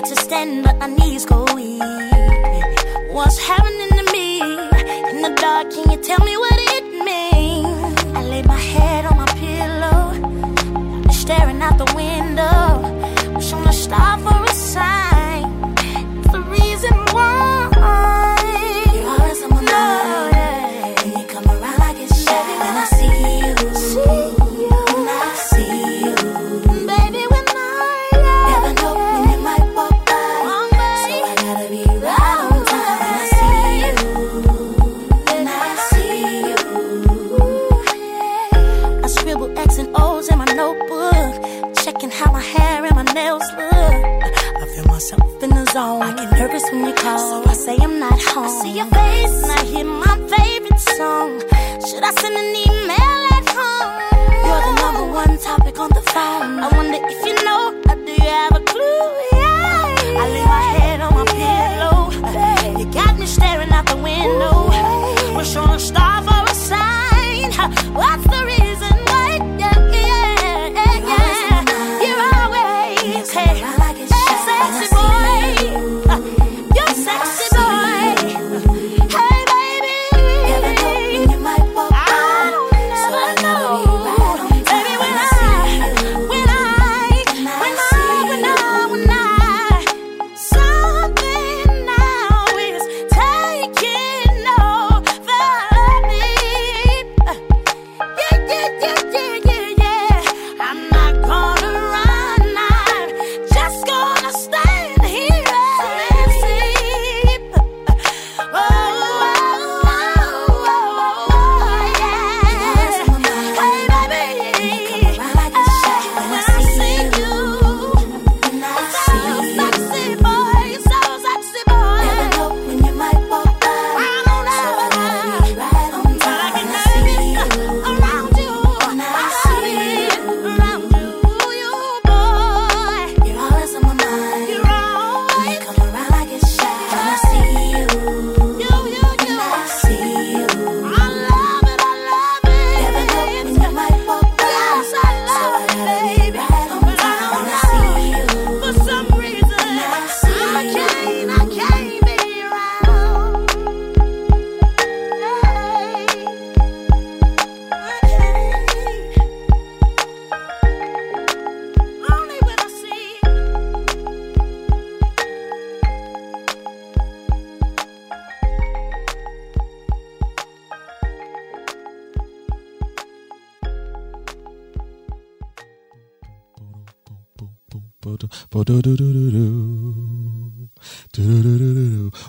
Try to stand, but my knees go weak. What's happening to me? In the dark, can you tell me what staring out the window. Wish on a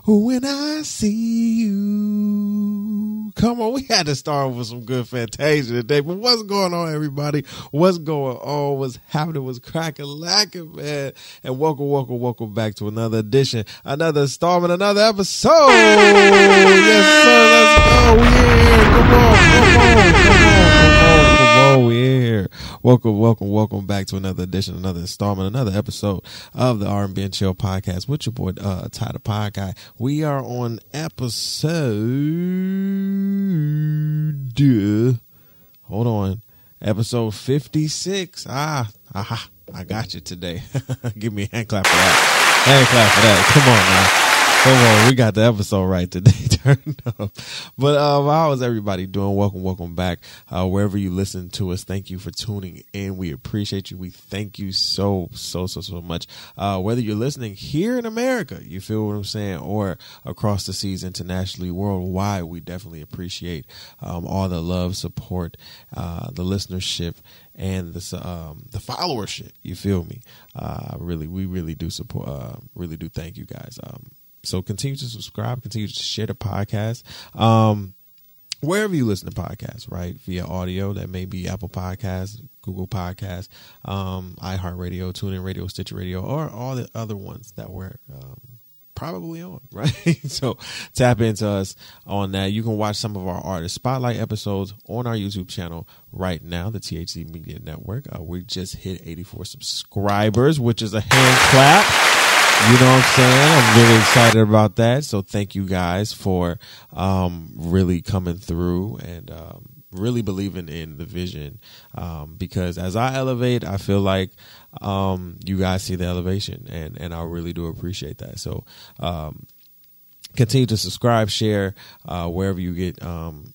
When I see you. Come on, we had to start with some good Fantasia today. But what's going on, everybody? What's going on? What's happening? What's cracking, lacking, man? And welcome, welcome, welcome back to another edition, another installment, another episode. yes, sir. Let's go. Here. Come on, come on, come on, come on, here. Welcome, welcome, welcome back to another edition, another installment, another episode of the R&B and Chill podcast with your boy, uh, Ty the Pod Guy. We are on episode, hold on, episode 56. Ah, aha, I got you today. Give me a hand clap for that. Hand clap for that. Come on now. Come on, we got the episode right today. Turn up. But um, how is everybody doing? Welcome, welcome back. Uh, wherever you listen to us, thank you for tuning in. We appreciate you. We thank you so, so, so, so much. Uh, whether you're listening here in America, you feel what I'm saying, or across the seas internationally, worldwide, we definitely appreciate um, all the love, support, uh, the listenership, and the um, the followership. You feel me? Uh, really, we really do support. Uh, really do thank you guys. Um, so continue to subscribe, continue to share the podcast. Um, wherever you listen to podcasts, right? Via audio, that may be Apple Podcasts, Google Podcasts, um, iHeartRadio, TuneIn Radio, Stitcher Radio, or all the other ones that we're um, probably on, right? so tap into us on that. You can watch some of our artist spotlight episodes on our YouTube channel right now, the THC Media Network. Uh, we just hit 84 subscribers, which is a hand clap. You know what I'm saying? I'm really excited about that. So thank you guys for um, really coming through and um, really believing in the vision. Um, because as I elevate, I feel like um, you guys see the elevation, and and I really do appreciate that. So um, continue to subscribe, share uh, wherever you get um,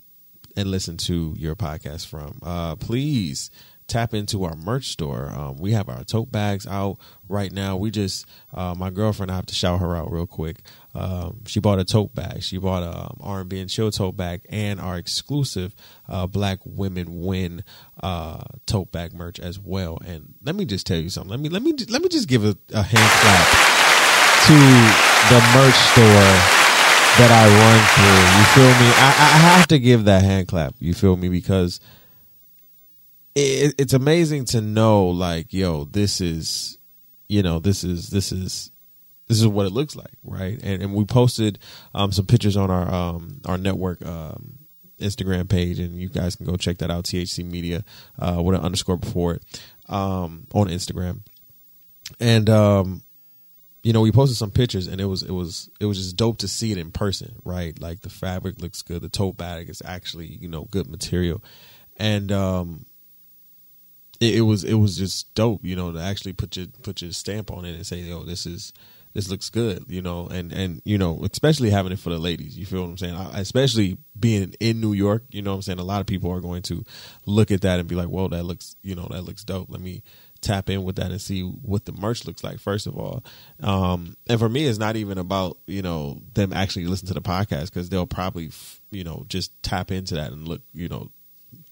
and listen to your podcast from. Uh, please tap into our merch store. Um, we have our tote bags out right now. We just, uh, my girlfriend, I have to shout her out real quick. Um, she bought a tote bag. She bought a um, R&B and chill tote bag and our exclusive uh, Black Women Win uh, tote bag merch as well. And let me just tell you something. Let me let me let me just give a, a hand clap to the merch store that I run through. You feel me? I, I have to give that hand clap. You feel me? Because it, it's amazing to know, like, yo, this is, you know, this is this is this is what it looks like, right? And and we posted um, some pictures on our um, our network um, Instagram page, and you guys can go check that out. THC Media uh, with an underscore before it um, on Instagram, and um, you know we posted some pictures, and it was it was it was just dope to see it in person, right? Like the fabric looks good, the tote bag is actually you know good material, and um, it, it was it was just dope, you know, to actually put your put your stamp on it and say, yo, this is this looks good, you know, and and you know, especially having it for the ladies. You feel what I'm saying? I, especially being in New York, you know what I'm saying? A lot of people are going to look at that and be like, "Well, that looks, you know, that looks dope. Let me tap in with that and see what the merch looks like first of all. Um and for me it's not even about, you know, them actually listen to the podcast cuz they'll probably, you know, just tap into that and look, you know,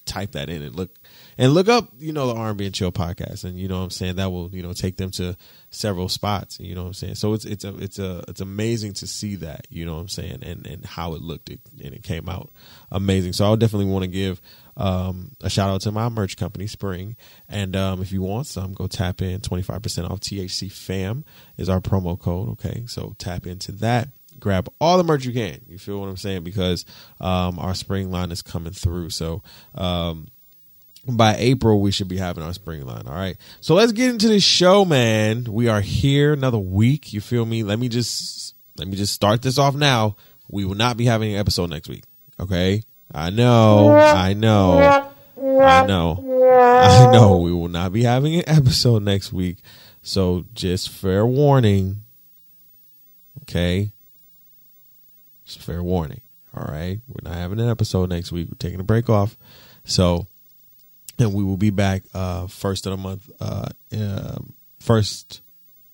type that in and look and look up, you know, the R&B and Chill podcast, and you know what I'm saying that will you know take them to several spots. You know what I'm saying. So it's it's a it's a it's amazing to see that. You know what I'm saying, and and how it looked it, and it came out amazing. So I definitely want to give um, a shout out to my merch company Spring, and um, if you want some, go tap in. Twenty five percent off THC Fam is our promo code. Okay, so tap into that grab all the merch you can. You feel what I'm saying? Because um, our spring line is coming through. So um, by April, we should be having our spring line. All right. So let's get into this show, man. We are here another week. You feel me? Let me just let me just start this off now. We will not be having an episode next week. Okay. I know. I know. I know. I know. We will not be having an episode next week. So just fair warning. Okay. Just fair warning. All right. We're not having an episode next week. We're taking a break off. So and we will be back uh, first of the month, uh, uh, first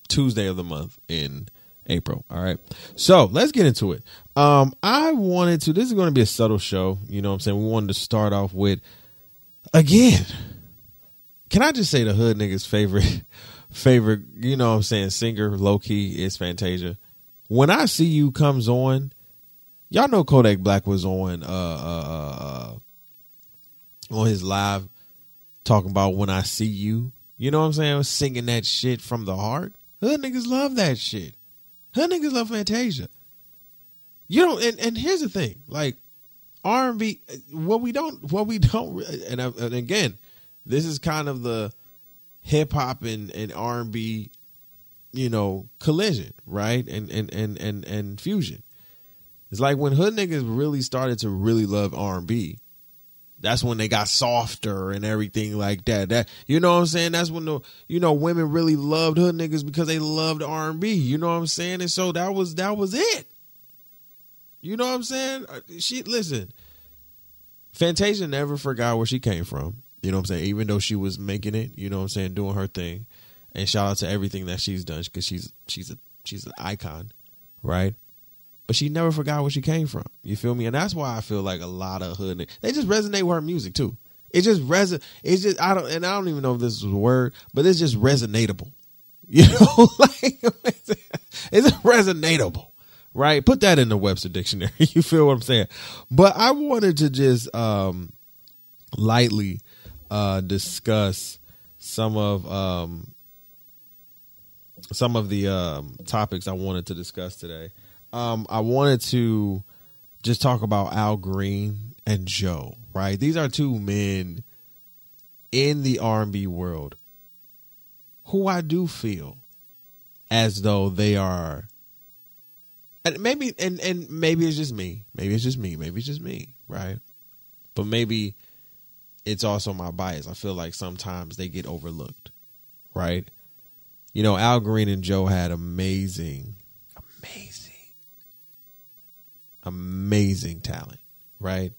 Tuesday of the month in April. All right. So let's get into it. Um, I wanted to, this is going to be a subtle show. You know what I'm saying? We wanted to start off with, again, can I just say the hood nigga's favorite, favorite, you know what I'm saying, singer, low key is Fantasia. When I See You comes on, y'all know Kodak Black was on, uh, uh, uh, uh on his live talking about when I see you. You know what I'm saying? Singing that shit from the heart. Hood niggas love that shit. Hood niggas love Fantasia. You know, and, and here's the thing, like R and B, what we don't, what we don't, and, and again, this is kind of the hip hop and, and R and B, you know, collision, right? And and and and and fusion. It's like when hood niggas really started to really love R and B that's when they got softer and everything like that. That you know what I'm saying? That's when the you know women really loved hood niggas because they loved R and B. You know what I'm saying? And so that was that was it. You know what I'm saying? Uh, she listen. Fantasia never forgot where she came from. You know what I'm saying? Even though she was making it, you know what I'm saying, doing her thing. And shout out to everything that she's done because she's she's a she's an icon, right? But she never forgot where she came from. You feel me? And that's why I feel like a lot of hood they just resonate with her music too. It just reson. It's just I don't and I don't even know if this is a word, but it's just resonatable. You know, like it's resonatable, right? Put that in the Webster dictionary. you feel what I'm saying? But I wanted to just um lightly uh discuss some of um some of the um topics I wanted to discuss today um, I wanted to just talk about Al Green and Joe. Right, these are two men in the R and B world who I do feel as though they are and maybe and and maybe it's just me. Maybe it's just me. Maybe it's just me right? But maybe it's also my bias. I feel like sometimes they get overlooked right? You know al green and joe had amazing amazing talent right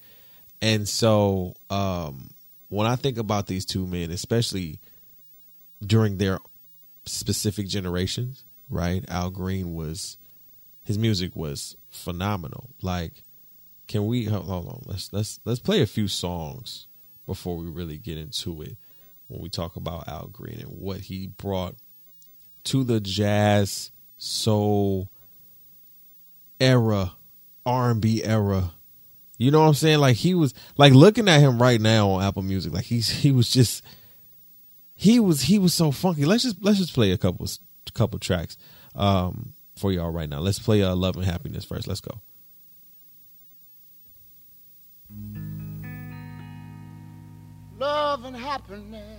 and so um when i think about these two men especially during their specific generations right al green was his music was phenomenal. Like, can we hold on? Let's let's let's play a few songs before we really get into it. When we talk about Al Green and what he brought to the jazz soul era, R and B era. You know what I'm saying? Like he was like looking at him right now on Apple Music. Like he's he was just he was he was so funky. Let's just let's just play a couple couple tracks. Um, for y'all right now. Let's play uh, Love and Happiness first. Let's go. Love and happiness.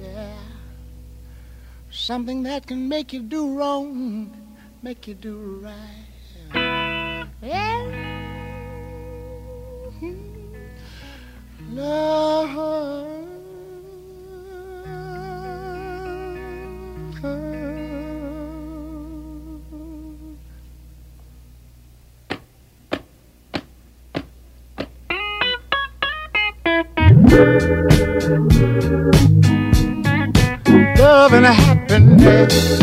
Yeah. Something that can make you do wrong, make you do right. Yeah. Hmm. Love. Love and happiness.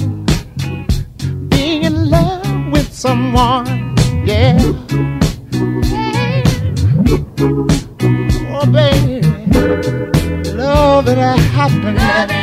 someone, yeah. Oh, baby, love and happiness.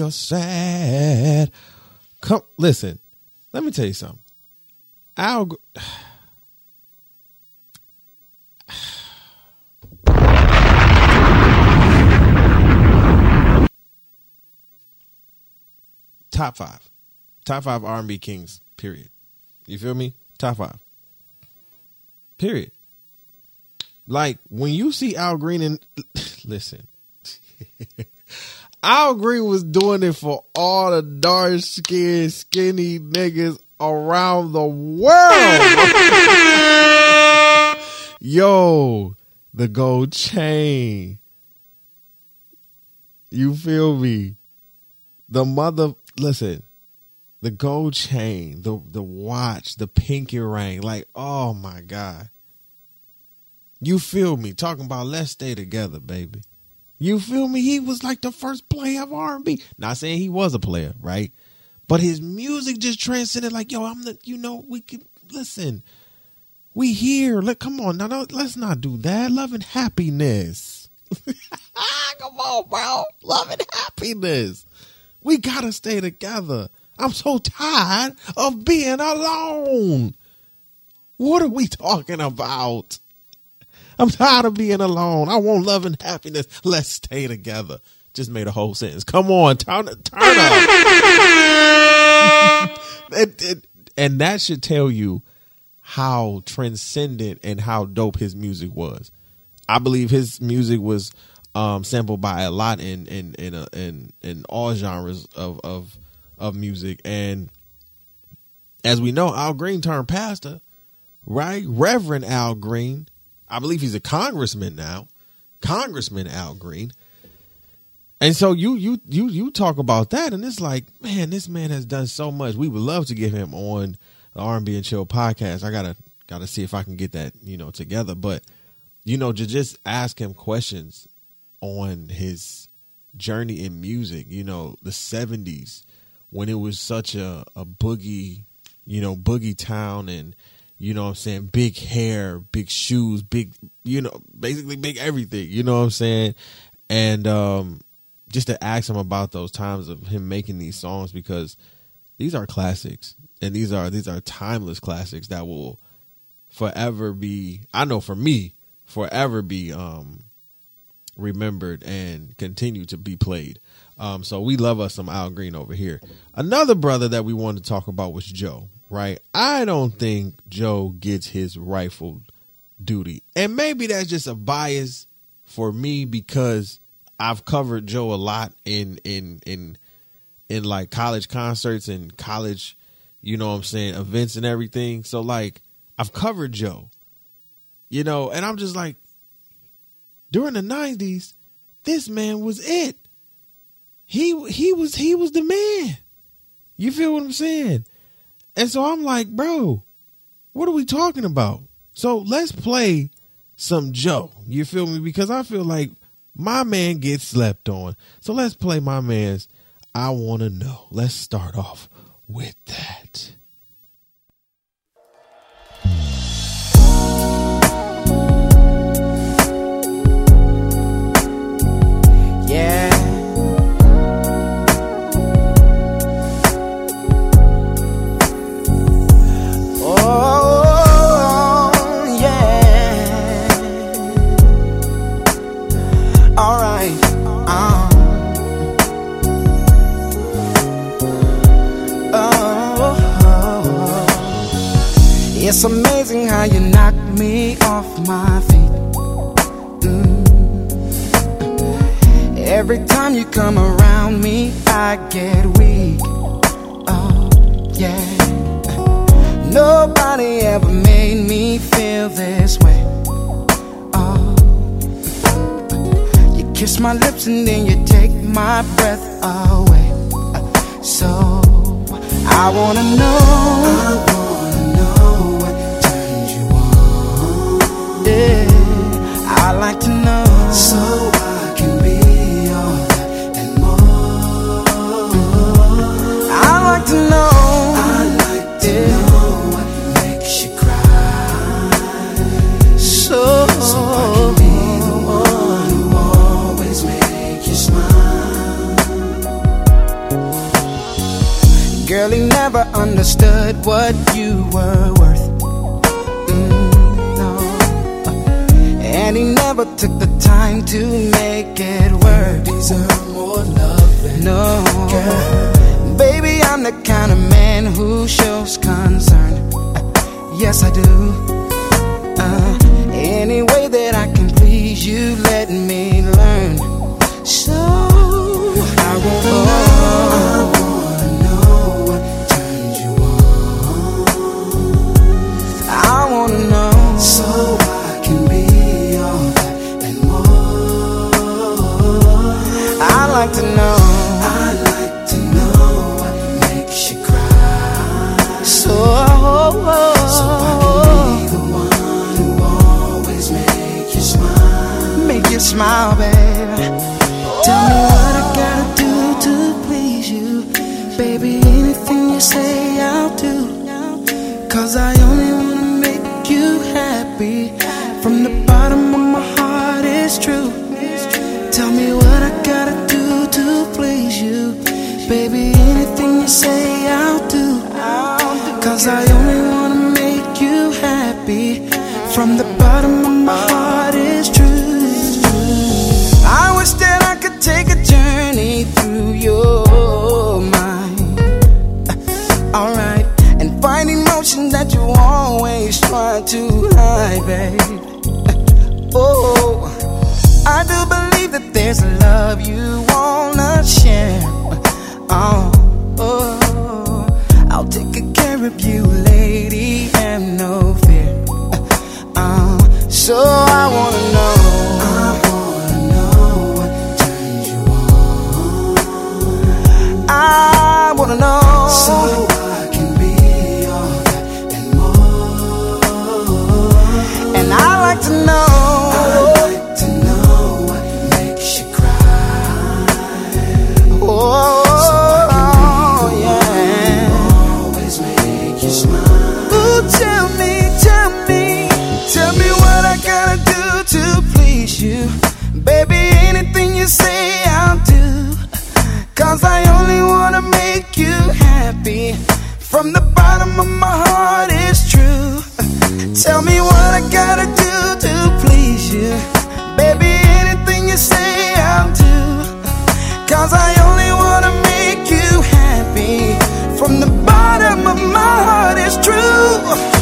Or sad. Come, listen, let me tell you something. Al, Gr- top five, top five R&B kings. Period. You feel me? Top five. Period. Like when you see Al Green and listen, Al Green was doing it for all the dark skinned, skinny niggas around the world. Yo, the gold chain. You feel me? The mother listen, the gold chain, the the watch, the pinky ring, like, oh my God. You feel me? Talking about let's stay together, baby. You feel me? He was like the first player of R&B. Not saying he was a player, right? But his music just transcended. Like, yo, I'm the, you know, we can listen. We here. Let come on now. no, Let's not do that. Love and happiness. come on, bro. Love and happiness. We gotta stay together. I'm so tired of being alone. What are we talking about? I'm tired of being alone. I want love and happiness. Let's stay together. Just made a whole sentence. Come on, turn turn up. It- it- and that should tell you how transcendent and how dope his music was. I believe his music was um, sampled by a lot in in in uh, in, in all genres of of of music. And as we know, Al Green turned pastor, right? Reverend Al Green. I believe he's a congressman now. Congressman Al Green. And so you you you you talk about that, and it's like, man, this man has done so much. We would love to get him on the R and B and Chill podcast. I gotta gotta see if I can get that you know together. But you know, to just ask him questions on his journey in music. You know, the seventies when it was such a a boogie, you know, boogie town, and you know what I'm saying, big hair, big shoes, big, you know, basically big everything, you know what I'm saying? And um just to ask him about those times of him making these songs because these are classics and these are these are timeless classics that will forever be I know for me forever be um remembered and continue to be played. Um so we love us some Al Green over here. Another brother that we wanted to talk about was Joe, right? I don't think Joe gets his rightful duty. And maybe that's just a bias for me because I've covered Joe a lot in in in in like college concerts and college, you know what I'm saying, events and everything. So like I've covered Joe. You know, and I'm just like during the 90s, this man was it. He he was he was the man. You feel what I'm saying? And so I'm like, bro, what are we talking about? So let's play some Joe. You feel me? Because I feel like my man gets slept on. So let's play my man's I Want to Know. Let's start off with that. Every time you come around me, I get weak. Oh, yeah. Nobody ever made me feel this way. Oh, you kiss my lips and then you take my breath away. So I wanna know. I wanna know what you on. Yeah, I like to know. So He never understood what you were worth. Mm, no. And he never took the time to make it work. Deserve more love no. Girl. Baby, I'm the kind of man who shows concern. Yes, I do. Uh, any way that I can please you, let me Tell me what I gotta do to please you. Baby, anything you say, I'll do. Cause I always try to hide, babe. Oh, I do believe that there's a love you wanna share. Oh, oh, I'll take good care of you, lady, and no fear. Uh, so I wanna know. I wanna know what turns you on. I wanna know. So From the bottom of my heart, it's true. Tell me what I gotta do to please you. Baby, anything you say, I'll do. Cause I only wanna make you happy. From the bottom of my heart, it's true.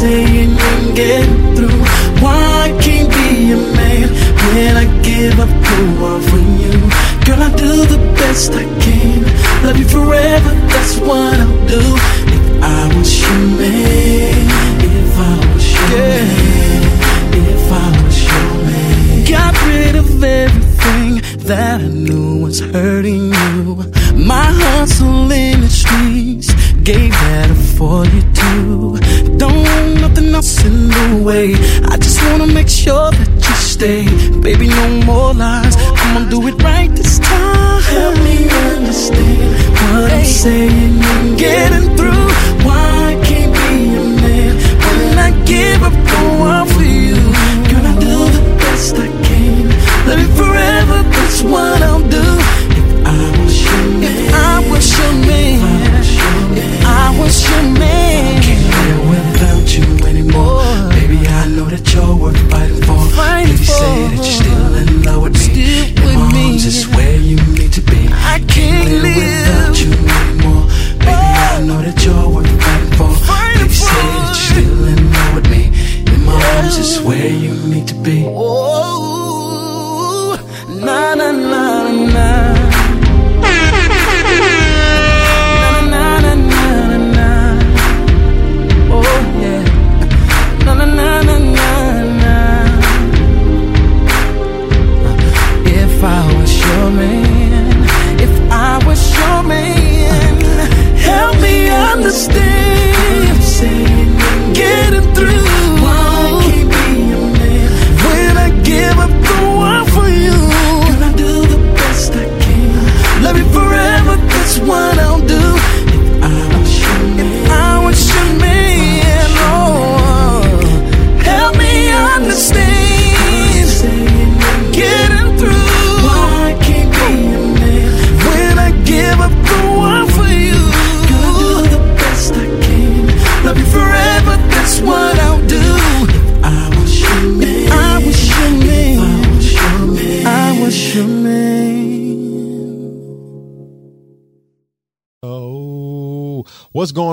saying I'm get through. Why I can't be a man when I give up the world for you? Girl, I do the best I can. Love you forever, that's what I'll do. If I was your man, if I was your yeah. man, if I was your man. Got rid of everything that I knew was hurting you. My hustle in the streets gave that up for you. away. I just wanna make sure that you stay. Baby, no more lies. I'ma do it right this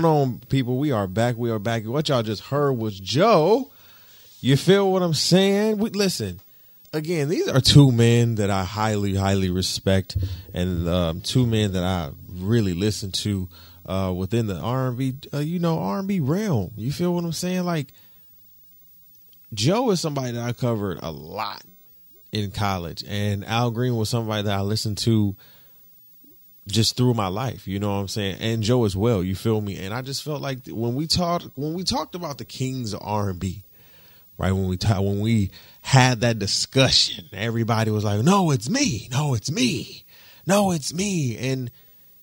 going on, people? We are back. We are back. What y'all just heard was Joe. You feel what I'm saying? We listen. Again, these are two men that I highly, highly respect, and um, two men that I really listen to uh, within the R&B, uh, you know, R&B realm. You feel what I'm saying? Like Joe is somebody that I covered a lot in college, and Al Green was somebody that I listened to just through my life. You know what I'm saying? And Joe as well. You feel me? And I just felt like when we talked when we talked about the kings of R and B, right? When we ta- when we had that discussion, everybody was like, "No, it's me. No, it's me. No, it's me." And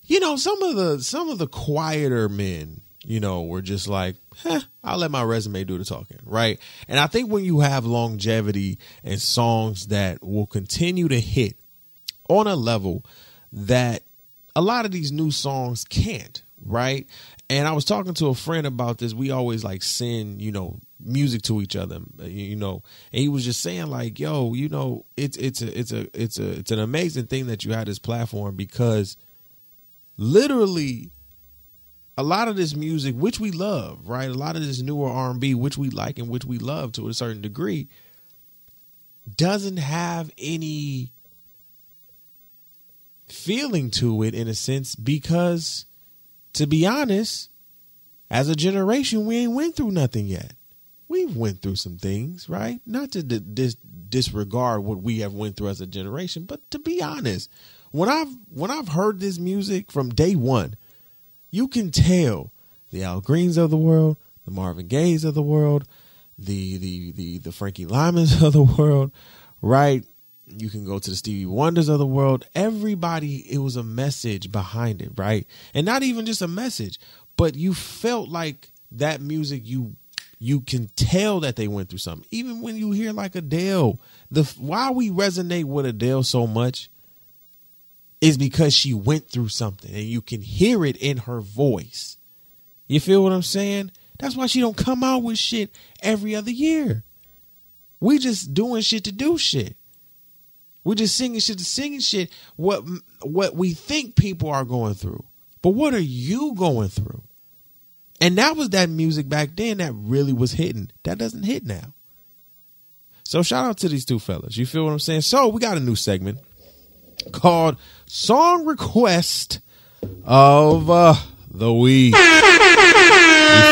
you know, some of the some of the quieter men, you know, were just like, I'll let my resume do the talking, right? And I think when you have longevity and songs that will continue to hit on a level that a lot of these new songs can't, right? And I was talking to a friend about this. We always like send, you know, music to each other, uh, you know. And he was just saying like, "Yo, you know, it's it's a it's a it's a it's an amazing thing that you had this platform because literally a lot of this music which we love right a lot of this newer r&b which we like and which we love to a certain degree doesn't have any feeling to it in a sense because to be honest as a generation we ain't went through nothing yet we've went through some things right not to dis- disregard what we have went through as a generation but to be honest when I've when I've heard this music from day one, you can tell the Al Greens of the world, the Marvin Gayes of the world, the the the the Frankie Lymans of the world, right? You can go to the Stevie Wonders of the world. Everybody, it was a message behind it, right? And not even just a message, but you felt like that music you you can tell that they went through something. Even when you hear like Adele, the why we resonate with Adele so much is because she went through something and you can hear it in her voice. You feel what I'm saying? That's why she don't come out with shit every other year. We just doing shit to do shit. We just singing shit singing shit what what we think people are going through. But what are you going through? And that was that music back then that really was hitting. That doesn't hit now. So shout out to these two fellas. You feel what I'm saying? So we got a new segment called Song Request of uh, the Week. You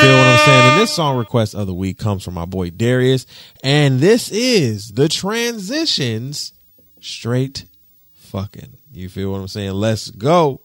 feel what I'm saying? And this song request of the week comes from my boy Darius. And this is the transitions straight fucking. You feel what I'm saying? Let's go.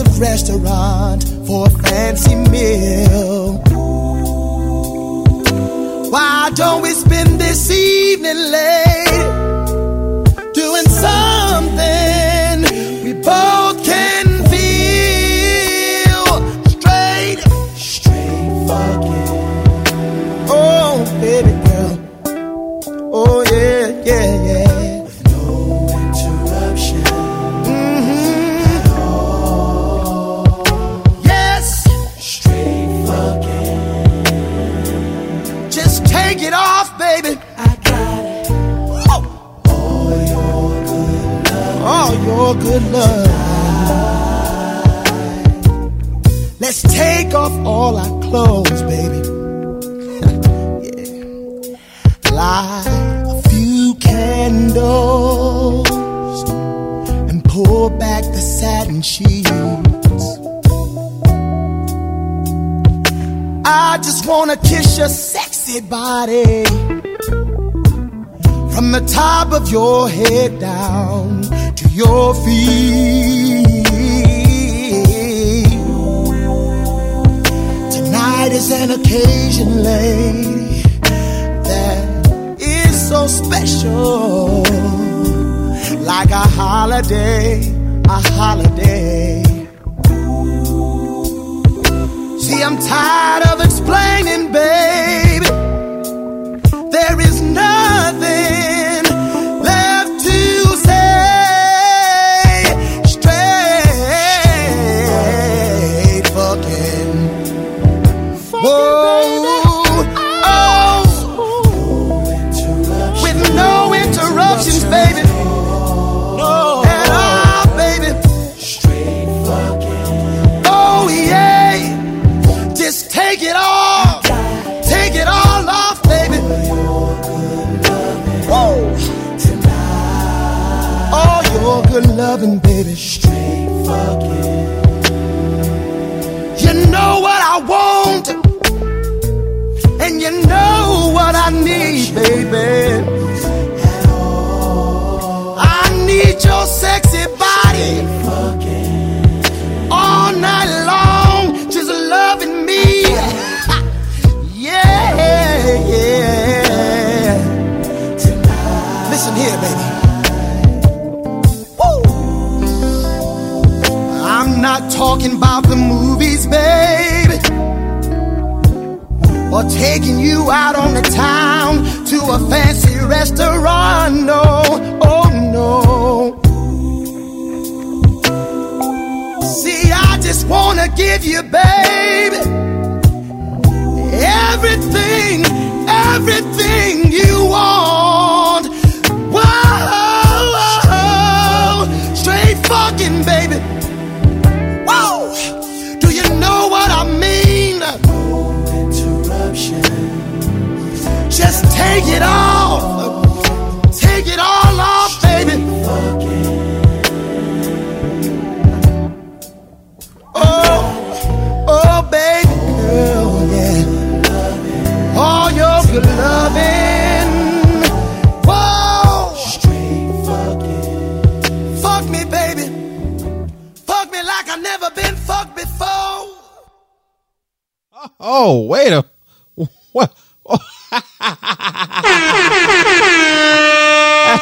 A few candles and back back the satin sheets. I just wanna kiss your sexy body from the top of your head down to your feet. Tonight is an occasion, lady, that is so special, like a holiday, a holiday. See, I'm tired of explaining, baby.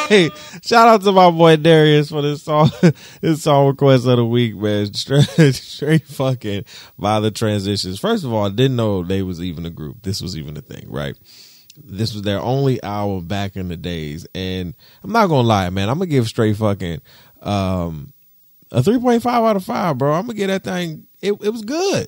Hey, shout out to my boy Darius for this song, this song request of the week, man. Straight, straight fucking by the transitions. First of all, I didn't know they was even a group. This was even a thing, right? This was their only album back in the days, and I'm not gonna lie, man. I'm gonna give straight fucking um a 3.5 out of five, bro. I'm gonna get that thing. It it was good.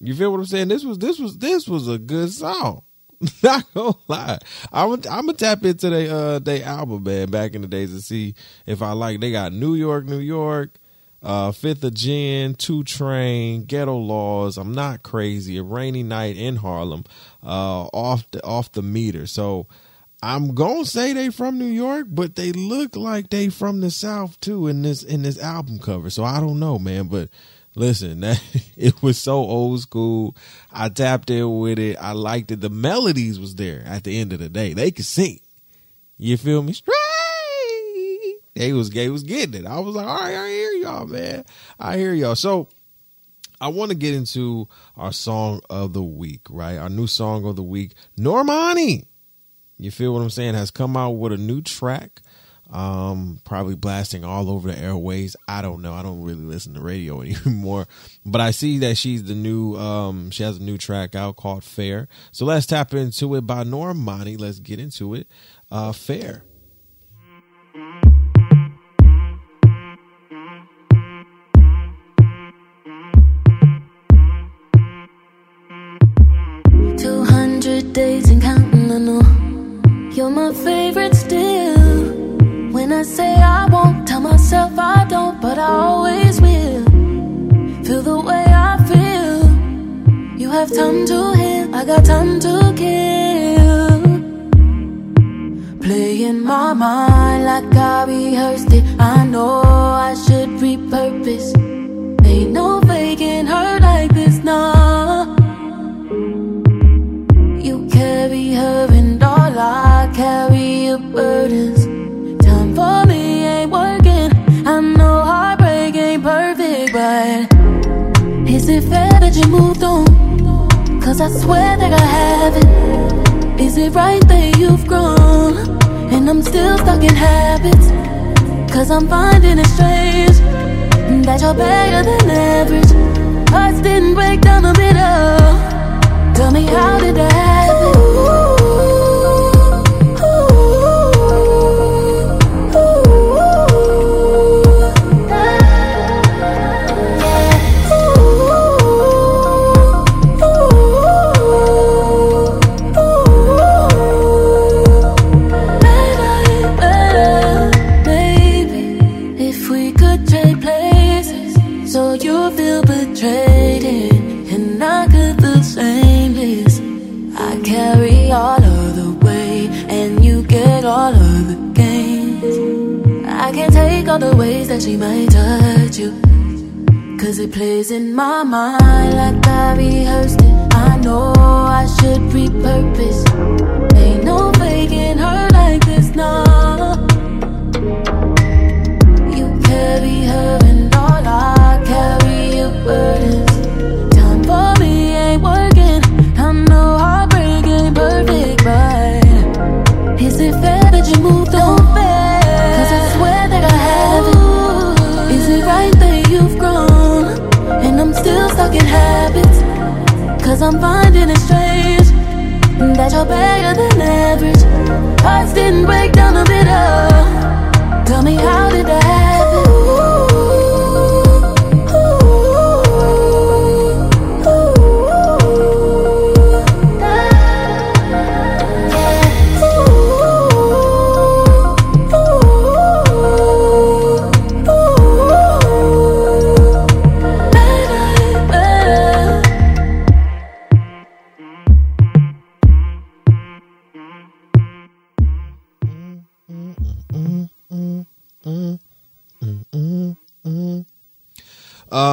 You feel what I'm saying? This was this was this was a good song. Not gonna lie, I'm I'm gonna tap into their uh they album man back in the days to see if I like. They got New York, New York, uh Fifth of Gin, Two Train, Ghetto Laws. I'm not crazy. A rainy night in Harlem, uh off the off the meter. So I'm gonna say they from New York, but they look like they from the South too in this in this album cover. So I don't know, man, but listen, that it was so old school. I tapped in with it. I liked it. The melodies was there at the end of the day. They could sing. You feel me? Straight. They was they was getting it. I was like, all right, I hear y'all, man. I hear y'all. So I want to get into our song of the week, right? Our new song of the week, Normani. You feel what I'm saying? Has come out with a new track. Um, probably blasting all over the airways. I don't know. I don't really listen to radio anymore, but I see that she's the new. Um, she has a new track out called "Fair." So let's tap into it by Normani. Let's get into it. Uh, "Fair." Two hundred days and counting, I know you're my favorite. Say I won't, tell myself I don't, but I always will. Feel the way I feel. You have time to heal, I got time to kill. Play in my mind like I rehearsed it. I know I should repurpose. purpose. Ain't no faking her like this, nah. You carry her and all I carry your burdens. But is it fair that you moved on? Cause I swear that I haven't. Is it right that you've grown? And I'm still stuck in habits. Cause I'm finding it strange that you're better than average. Hearts didn't break down the middle.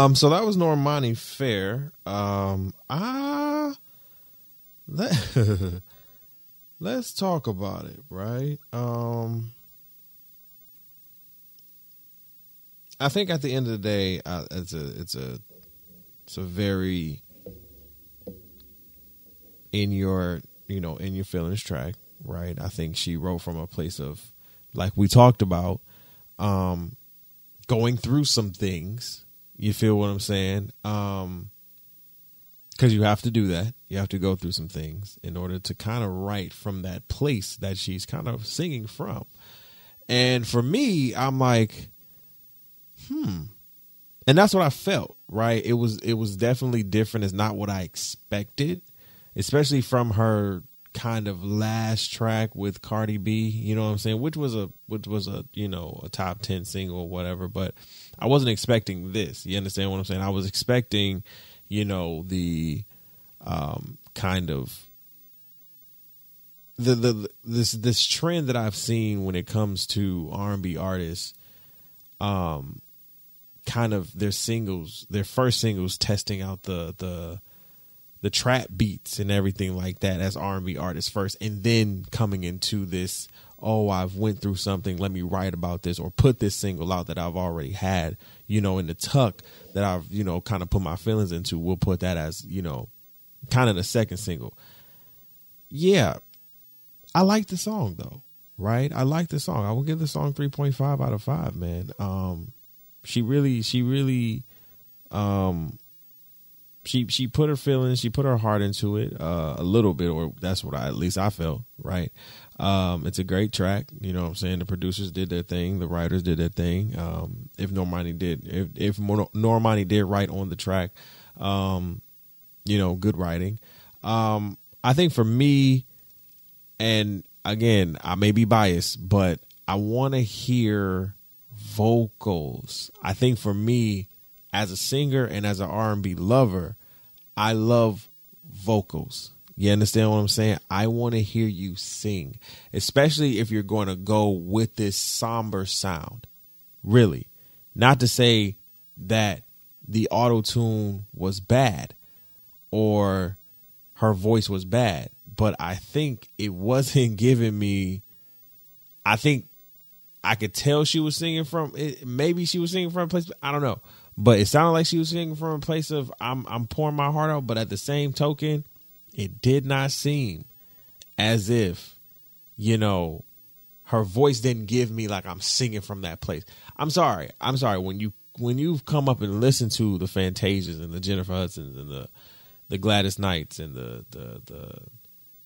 Um, so that was Normani Fair. Um, ah, let, let's talk about it, right? Um, I think at the end of the day, uh, it's a, it's a, it's a very in your, you know, in your feelings track, right? I think she wrote from a place of, like we talked about, um, going through some things. You feel what I'm saying? Um, because you have to do that. You have to go through some things in order to kind of write from that place that she's kind of singing from. And for me, I'm like, hmm. And that's what I felt, right? It was it was definitely different. It's not what I expected, especially from her kind of last track with Cardi B, you know what I'm saying? Which was a which was a, you know, a top 10 single or whatever, but I wasn't expecting this. You understand what I'm saying? I was expecting, you know, the um kind of the the this this trend that I've seen when it comes to R&B artists um kind of their singles, their first singles testing out the the the trap beats and everything like that as R&B artists first and then coming into this oh I've went through something let me write about this or put this single out that I've already had you know in the tuck that I've you know kind of put my feelings into we'll put that as you know kind of the second single. Yeah I like the song though right? I like the song. I will give the song 3.5 out of 5 man. Um she really she really um she she put her feelings, she put her heart into it uh, a little bit, or that's what I at least I felt. Right, um, it's a great track. You know, what I'm saying the producers did their thing, the writers did their thing. Um, if Normani did, if if Normani did write on the track, um, you know, good writing. Um, I think for me, and again, I may be biased, but I want to hear vocals. I think for me, as a singer and as an R&B lover, I love vocals. You understand what I'm saying? I want to hear you sing, especially if you're going to go with this somber sound. Really. Not to say that the auto tune was bad or her voice was bad, but I think it wasn't giving me. I think I could tell she was singing from it. Maybe she was singing from a place. I don't know, but it sounded like she was singing from a place of I'm I'm pouring my heart out. But at the same token, it did not seem as if you know her voice didn't give me like I'm singing from that place. I'm sorry. I'm sorry when you when you've come up and listened to the Fantasias and the Jennifer Hudsons and the the Gladys Knights and the the the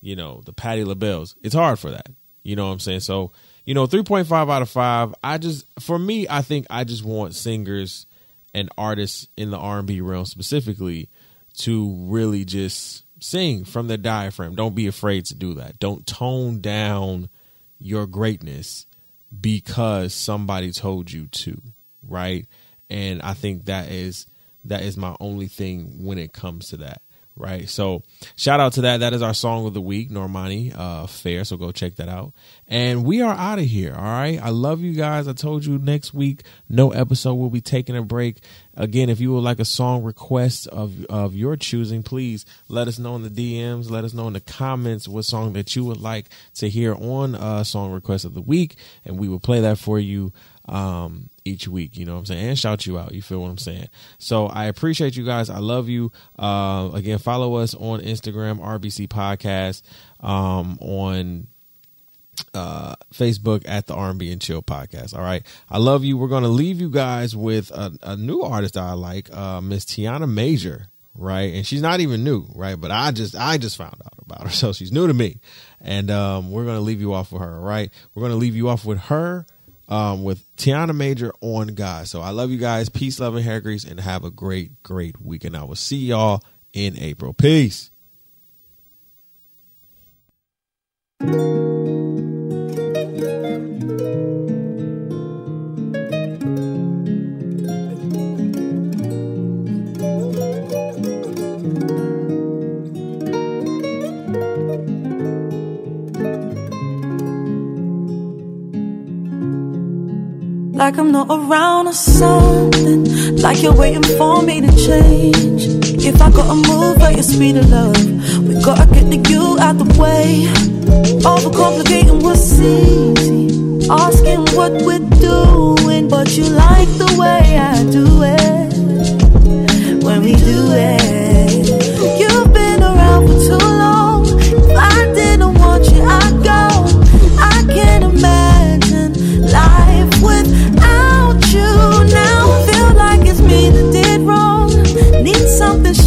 you know the Patti LaBelles, it's hard for that. You know what I'm saying? So you know, 3.5 out of five. I just for me, I think I just want singers and artists in the R&B realm specifically to really just sing from the diaphragm. Don't be afraid to do that. Don't tone down your greatness because somebody told you to, right? And I think that is that is my only thing when it comes to that right? So shout out to that. That is our song of the week, Normani uh, Fair. So go check that out. And we are out of here. All right. I love you guys. I told you next week, no episode. We'll be taking a break. Again, if you would like a song request of, of your choosing, please let us know in the DMs. Let us know in the comments what song that you would like to hear on uh, Song Request of the Week. And we will play that for you um, each week. You know what I'm saying? And shout you out. You feel what I'm saying? So I appreciate you guys. I love you. Uh, again, follow us on Instagram, RBC Podcast, um, on uh, Facebook at the R&B and Chill Podcast. All right, I love you. We're gonna leave you guys with a, a new artist I like, uh, Miss Tiana Major. Right, and she's not even new, right? But I just I just found out about her, so she's new to me, and um, we're gonna leave you off with her. Right, we're gonna leave you off with her um, with Tiana Major on God. So I love you guys. Peace, love, and hair grease, and have a great, great weekend. I will see y'all in April. Peace. Like I'm not around or something. Like you're waiting for me to change. If I gotta move at your of love, we gotta get the you out the way. Overcomplicating what's easy. Asking what we're doing, but you like the way I do it. When we do it,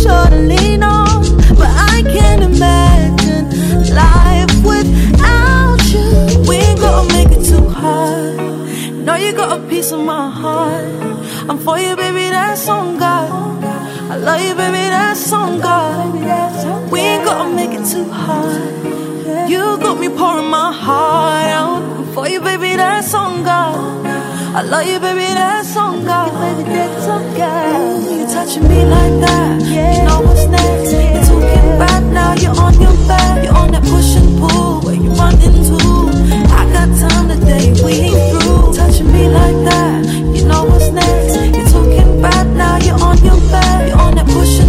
sure lean on, but I can't imagine life without you. We ain't gotta make it too hard. Know you got a piece of my heart. I'm for you, baby. That's on God. I love you, baby. That's on God. We ain't gotta make it too hard. You got me pouring my heart out for you, baby. That's on God. I love you, baby. That's on God. Baby, that's on God. You touching me like that. You know what's next. You're talking back now. You're on your back. You're on that push and pull. Where you running to? I got time today. We ain't through. Touching me like that. You know what's next. You're talking back now. You're on your back. You're on that push and